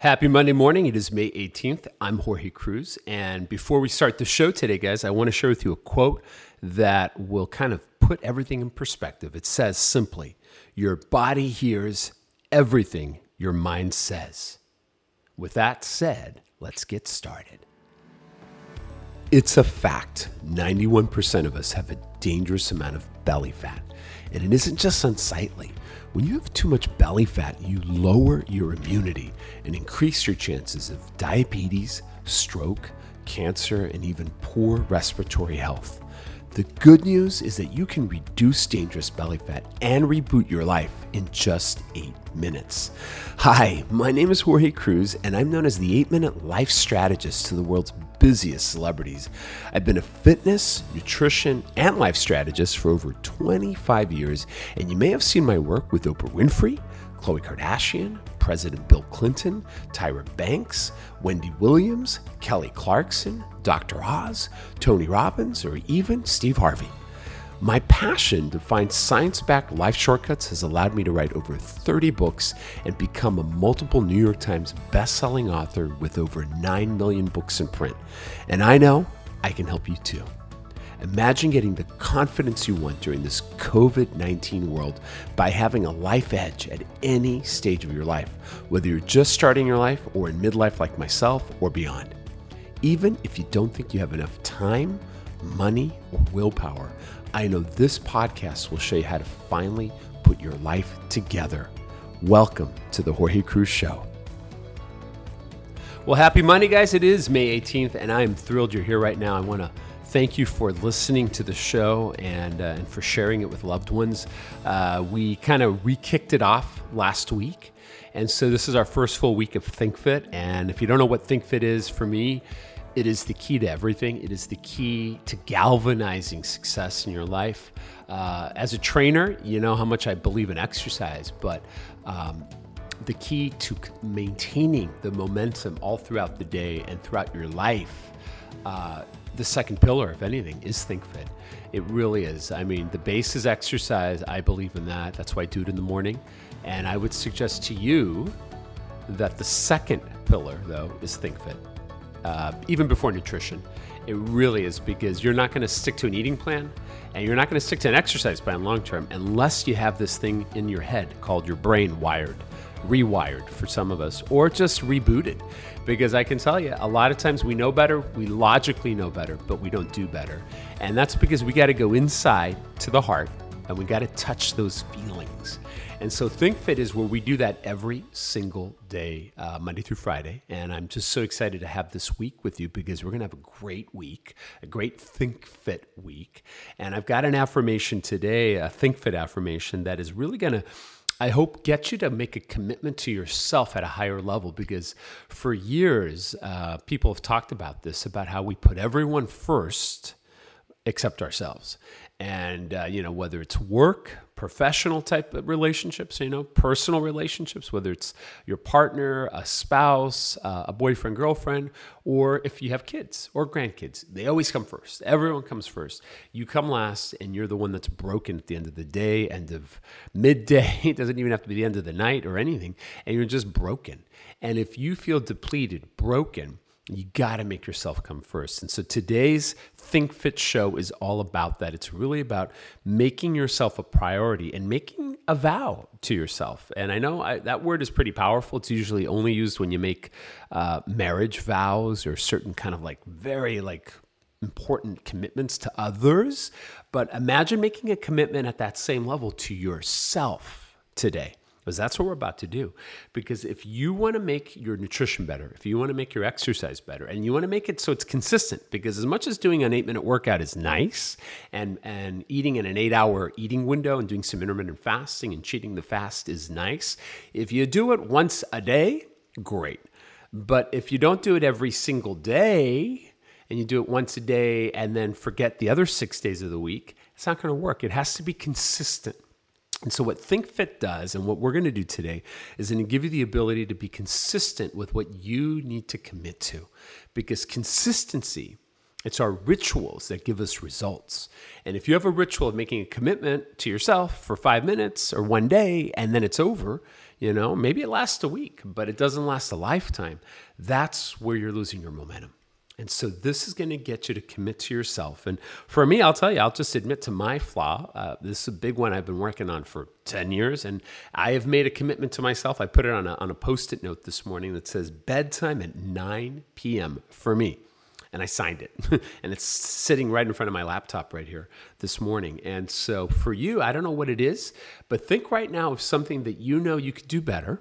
Happy Monday morning. It is May 18th. I'm Jorge Cruise. And before we start the show today, guys, I want to share with you a quote that will kind of put everything in perspective. It says simply, Your body hears everything your mind says. With that said, let's get started. It's a fact 91% of us have a dangerous amount of belly fat. And it isn't just unsightly. When you have too much belly fat, you lower your immunity and increase your chances of diabetes, stroke, cancer, and even poor respiratory health. The good news is that you can reduce dangerous belly fat and reboot your life in just eight minutes. Hi, my name is Jorge Cruise, and I'm known as the eight minute life strategist to the world's busiest celebrities. I've been a fitness, nutrition, and life strategist for over 25 years, and you may have seen my work with Oprah Winfrey, Khloe Kardashian, President Bill Clinton, Tyra Banks, Wendy Williams, Kelly Clarkson, Dr. Oz, Tony Robbins, or even Steve Harvey. My passion to find science backed life shortcuts has allowed me to write over 30 books and become a multiple New York Times best-selling author with over 9 million books in print. And I know I can help you too. Imagine getting the confidence you want during this COVID 19 world by having a life edge at any stage of your life, whether you're just starting your life or in midlife like myself or beyond. Even if you don't think you have enough time, money, or willpower, I know this podcast will show you how to finally put your life together. Welcome to the Jorge Cruise Show. Well, happy Monday, guys. It is May 18th, and I am thrilled you're here right now. I want to thank you for listening to the show and, uh, and for sharing it with loved ones. Uh, we kind of re kicked it off last week. And so this is our first full week of ThinkFit. And if you don't know what ThinkFit is for me, it is the key to everything. It is the key to galvanizing success in your life. Uh, as a trainer, you know how much I believe in exercise, but um, the key to maintaining the momentum all throughout the day and throughout your life uh, the second pillar, if anything, is Think Fit. It really is. I mean, the base is exercise. I believe in that. That's why I do it in the morning. And I would suggest to you that the second pillar, though, is Think Fit. Uh, even before nutrition, it really is because you're not going to stick to an eating plan and you're not going to stick to an exercise plan long term unless you have this thing in your head called your brain wired rewired for some of us, or just rebooted. Because I can tell you, a lot of times we know better, we logically know better, but we don't do better. And that's because we got to go inside to the heart and we got to touch those feelings. And so Think Fit is where we do that every single day, uh, Monday through Friday. And I'm just so excited to have this week with you because we're going to have a great week, a great Think Fit week. And I've got an affirmation today, a Think Fit affirmation that is really going to I hope get you to make a commitment to yourself at a higher level because for years, uh, people have talked about this about how we put everyone first except ourselves. And, uh, you know, whether it's work, professional type of relationships, you know, personal relationships, whether it's your partner, a spouse, uh, a boyfriend, girlfriend, or if you have kids or grandkids, they always come first. Everyone comes first. You come last, and you're the one that's broken at the end of the day, end of midday. It doesn't even have to be the end of the night or anything, and you're just broken. And if you feel depleted, broken, you got to make yourself come first. And so today's Think Fit show is all about that. It's really about making yourself a priority and making a vow to yourself. And I know I, that word is pretty powerful. It's usually only used when you make uh, marriage vows or certain kind of like very like important commitments to others. But imagine making a commitment at that same level to yourself today because that's what we're about to do. Because if you want to make your nutrition better, if you want to make your exercise better, and you want to make it so it's consistent, because as much as doing an eight minute workout is nice, and and eating in an eight hour eating window and doing some intermittent fasting and cheating the fast is nice, if you do it once a day, great. But if you don't do it every single day, and you do it once a day and then forget the other six days of the week, it's not going to work. It has to be consistent. And so, what ThinkFit does, and what we're going to do today, is going to give you the ability to be consistent with what you need to commit to. Because consistency, it's our rituals that give us results. And if you have a ritual of making a commitment to yourself for five minutes or one day, and then it's over, You know, maybe it lasts a week, but it doesn't last a lifetime. That's where you're losing your momentum. And so this is going to get you to commit to yourself. And for me, I'll tell you, I'll just admit to my flaw. Uh, this is a big one I've been working on for 10 years. And I have made a commitment to myself. I put it on a, on a post it note this morning that says bedtime at 9 p.m. for me. And I signed it. and it's sitting right in front of my laptop right here this morning. And so for you, I don't know what it is, but think right now of something that you know you could do better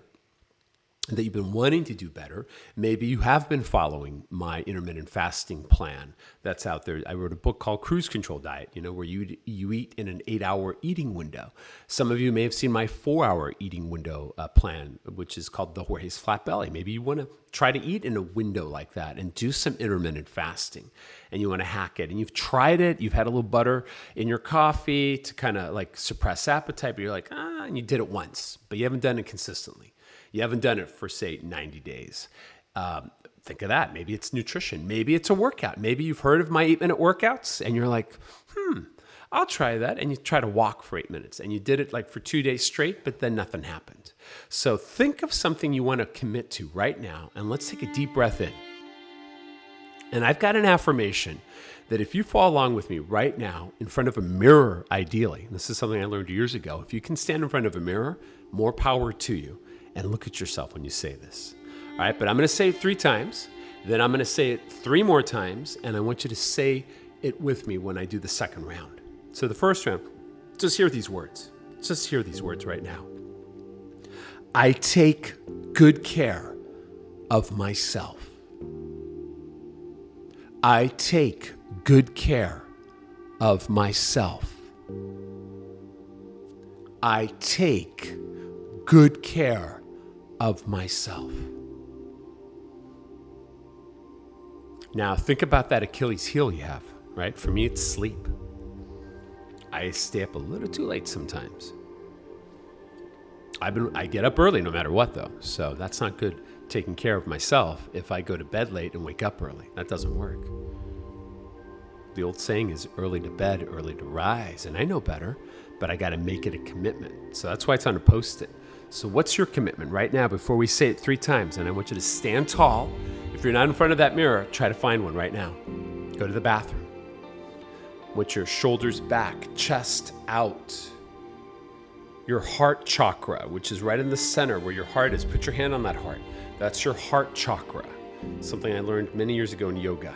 that you've been wanting to do better. Maybe you have been following my intermittent fasting plan that's out there. I wrote a book called Cruise Control Diet, you know, where you you eat in an 8-hour eating window. Some of you may have seen my 4-hour eating window uh, plan, which is called the Jorge's Flat Belly. Maybe you want to try to eat in a window like that and do some intermittent fasting and you want to hack it and you've tried it you've had a little butter in your coffee to kind of like suppress appetite but you're like ah and you did it once but you haven't done it consistently you haven't done it for, say, 90 days. Um, think of that. Maybe it's nutrition. Maybe it's a workout. Maybe you've heard of my eight minute workouts and you're like, hmm, I'll try that. And you try to walk for eight minutes and you did it like for two days straight, but then nothing happened. So think of something you want to commit to right now and let's take a deep breath in. And I've got an affirmation that if you follow along with me right now in front of a mirror, ideally, this is something I learned years ago, if you can stand in front of a mirror, more power to you and look at yourself when you say this. All right, but I'm going to say it three times. Then I'm going to say it three more times, and I want you to say it with me when I do the second round. So the first round, just hear these words. Just hear these words right now. I take good care of myself. I take good care of myself. I take good care of myself. Now, think about that Achilles heel you have, right? For me, it's sleep. I stay up a little too late sometimes. I've been, I get up early no matter what, though. So that's not good taking care of myself if I go to bed late and wake up early. That doesn't work. The old saying is early to bed, early to rise. And I know better, but I got to make it a commitment. So that's why it's on a post it. So, what's your commitment right now before we say it three times? And I want you to stand tall. If you're not in front of that mirror, try to find one right now. Go to the bathroom. With your shoulders back, chest out. Your heart chakra, which is right in the center where your heart is. Put your hand on that heart. That's your heart chakra. Something I learned many years ago in yoga.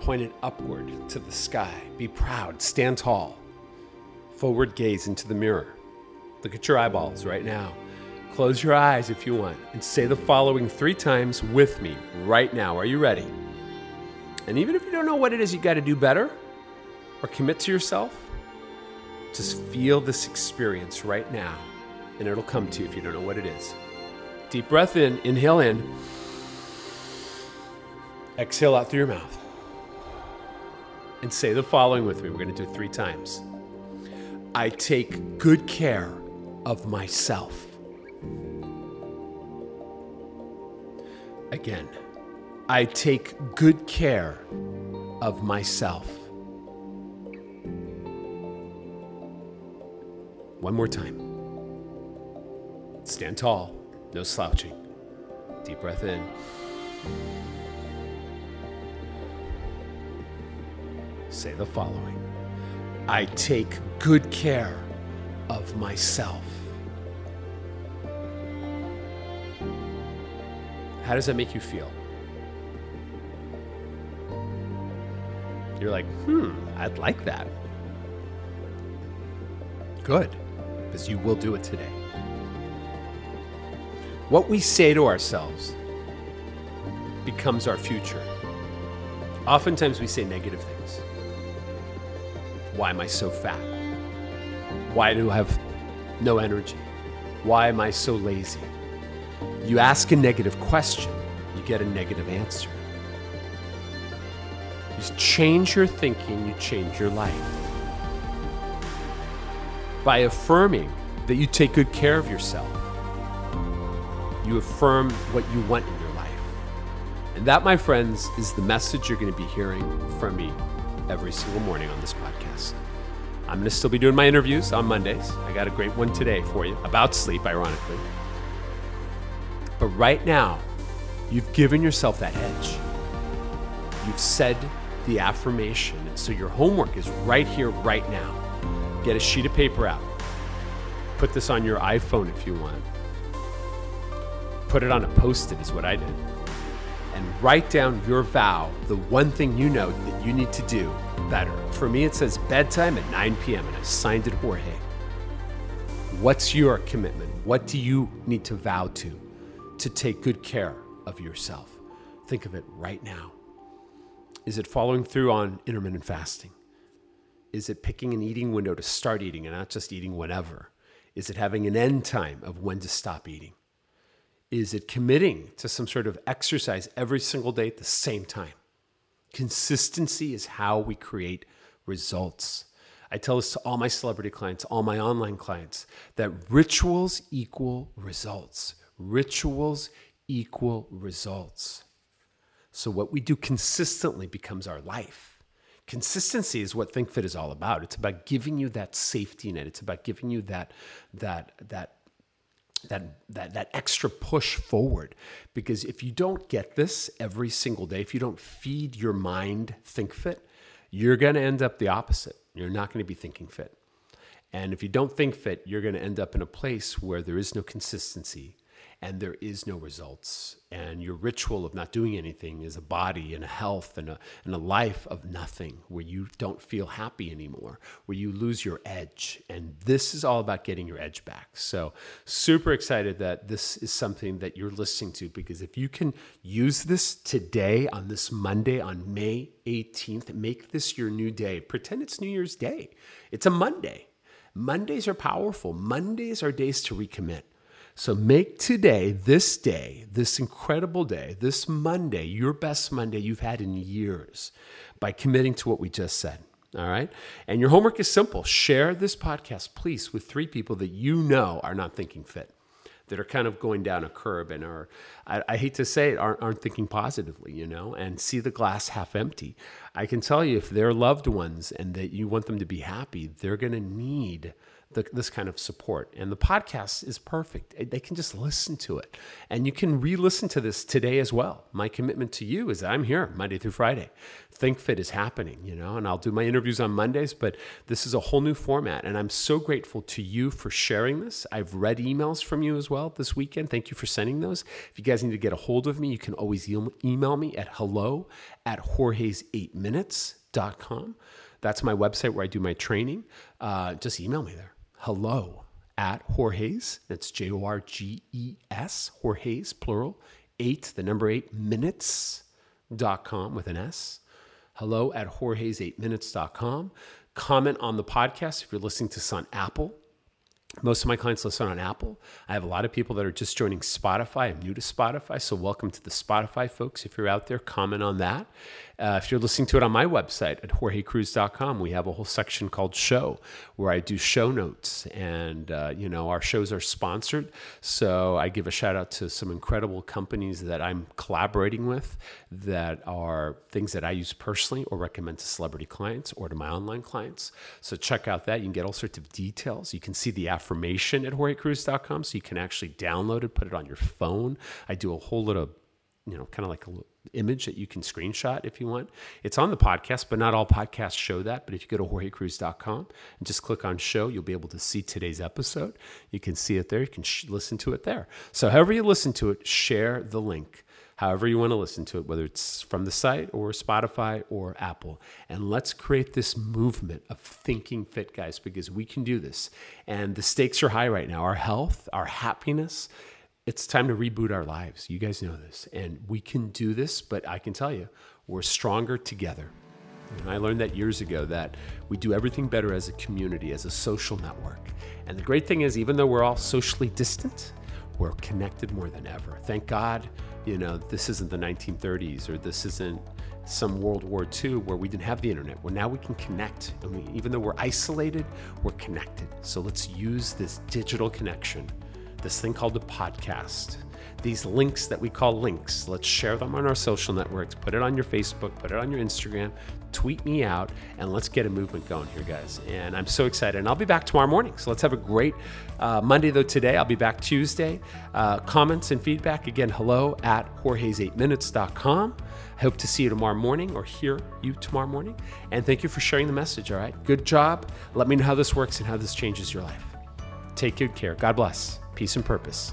Point it upward to the sky. Be proud. Stand tall. Forward gaze into the mirror. Look at your eyeballs right now. Close your eyes if you want and say the following three times with me right now. Are you ready? And even if you don't know what it is you got to do better or commit to yourself, just feel this experience right now and it'll come to you if you don't know what it is. Deep breath in, inhale in, exhale out through your mouth. And say the following with me. We're going to do it three times. I take good care of myself. Again, I take good care of myself. One more time. Stand tall, no slouching. Deep breath in. Say the following I take good care of myself. How does that make you feel? You're like, hmm, I'd like that. Good, because you will do it today. What we say to ourselves becomes our future. Oftentimes we say negative things. Why am I so fat? Why do I have no energy? Why am I so lazy? You ask a negative question, you get a negative answer. You change your thinking, you change your life. By affirming that you take good care of yourself, you affirm what you want in your life. And that, my friends, is the message you're going to be hearing from me every single morning on this podcast. I'm going to still be doing my interviews on Mondays. I got a great one today for you about sleep, ironically. But right now, you've given yourself that edge. You've said the affirmation. And so your homework is right here, right now. Get a sheet of paper out. Put this on your iPhone if you want. Put it on a post it, is what I did. And write down your vow, the one thing you know that you need to do better. For me, it says bedtime at 9 p.m., and I signed it Jorge. What's your commitment? What do you need to vow to to take good care of yourself? Think of it right now. Is it following through on intermittent fasting? Is it picking an eating window to start eating and not just eating whenever? Is it having an end time of when to stop eating? Is it committing to some sort of exercise every single day at the same time? Consistency is how we create results. I tell this to all my celebrity clients, all my online clients, that rituals equal results. Rituals equal results. So, what we do consistently becomes our life. Consistency is what ThinkFit is all about. It's about giving you that safety net. It's about giving you that that that that that that extra push forward because if you don't get this every single day if you don't feed your mind think fit you're going to end up the opposite you're not going to be thinking fit and if you don't think fit you're going to end up in a place where there is no consistency and there is no results. And your ritual of not doing anything is a body and a health and a, and a life of nothing where you don't feel happy anymore, where you lose your edge. And this is all about getting your edge back. So, super excited that this is something that you're listening to because if you can use this today on this Monday, on May 18th, make this your new day. Pretend it's New Year's Day, it's a Monday. Mondays are powerful, Mondays are days to recommit. So make today, this day, this incredible day, this Monday, your best Monday you've had in years by committing to what we just said. All right. And your homework is simple share this podcast, please, with three people that you know are not thinking fit, that are kind of going down a curb and are, I, I hate to say it, aren't, aren't thinking positively, you know, and see the glass half empty. I can tell you if they're loved ones and that you want them to be happy, they're going to need the, this kind of support. And the podcast is perfect. They can just listen to it. And you can re listen to this today as well. My commitment to you is I'm here Monday through Friday. ThinkFit is happening, you know, and I'll do my interviews on Mondays, but this is a whole new format. And I'm so grateful to you for sharing this. I've read emails from you as well this weekend. Thank you for sending those. If you guys need to get a hold of me, you can always email me at hello at jorge's8minutes.com. That's my website where I do my training. Uh, just email me there hello at Jorge's. That's J O R G E S, Jorge's, plural, eight, the number eight, minutes.com with an S. Hello at Jorge's8minutes.com. Comment on the podcast if you're listening to this on Apple. Most of my clients listen on Apple. I have a lot of people that are just joining Spotify. I'm new to Spotify, so welcome to the Spotify folks. If you're out there, comment on that. Uh, if you're listening to it on my website at jorgecruise.com, we have a whole section called Show where I do show notes. And, uh, you know, our shows are sponsored. So I give a shout out to some incredible companies that I'm collaborating with that are things that I use personally or recommend to celebrity clients or to my online clients. So check out that. You can get all sorts of details. You can see the affirmation at jorgecruise.com. So you can actually download it, put it on your phone. I do a whole lot of you know, kind of like a image that you can screenshot if you want. It's on the podcast, but not all podcasts show that. But if you go to jorgecruise.com and just click on show, you'll be able to see today's episode. You can see it there. You can sh- listen to it there. So, however you listen to it, share the link. However, you want to listen to it, whether it's from the site or Spotify or Apple. And let's create this movement of thinking fit, guys, because we can do this. And the stakes are high right now. Our health, our happiness, it's time to reboot our lives. You guys know this. And we can do this, but I can tell you, we're stronger together. And I learned that years ago that we do everything better as a community, as a social network. And the great thing is, even though we're all socially distant, we're connected more than ever. Thank God, you know, this isn't the 1930s or this isn't some World War II where we didn't have the internet. Well, now we can connect. And we, even though we're isolated, we're connected. So let's use this digital connection this thing called a podcast, these links that we call links. Let's share them on our social networks. Put it on your Facebook, put it on your Instagram, tweet me out, and let's get a movement going here, guys. And I'm so excited. And I'll be back tomorrow morning. So let's have a great uh, Monday, though, today. I'll be back Tuesday. Uh, comments and feedback, again, hello at jorge's8minutes.com. I hope to see you tomorrow morning or hear you tomorrow morning. And thank you for sharing the message, all right? Good job. Let me know how this works and how this changes your life. Take good care. God bless. Peace and purpose.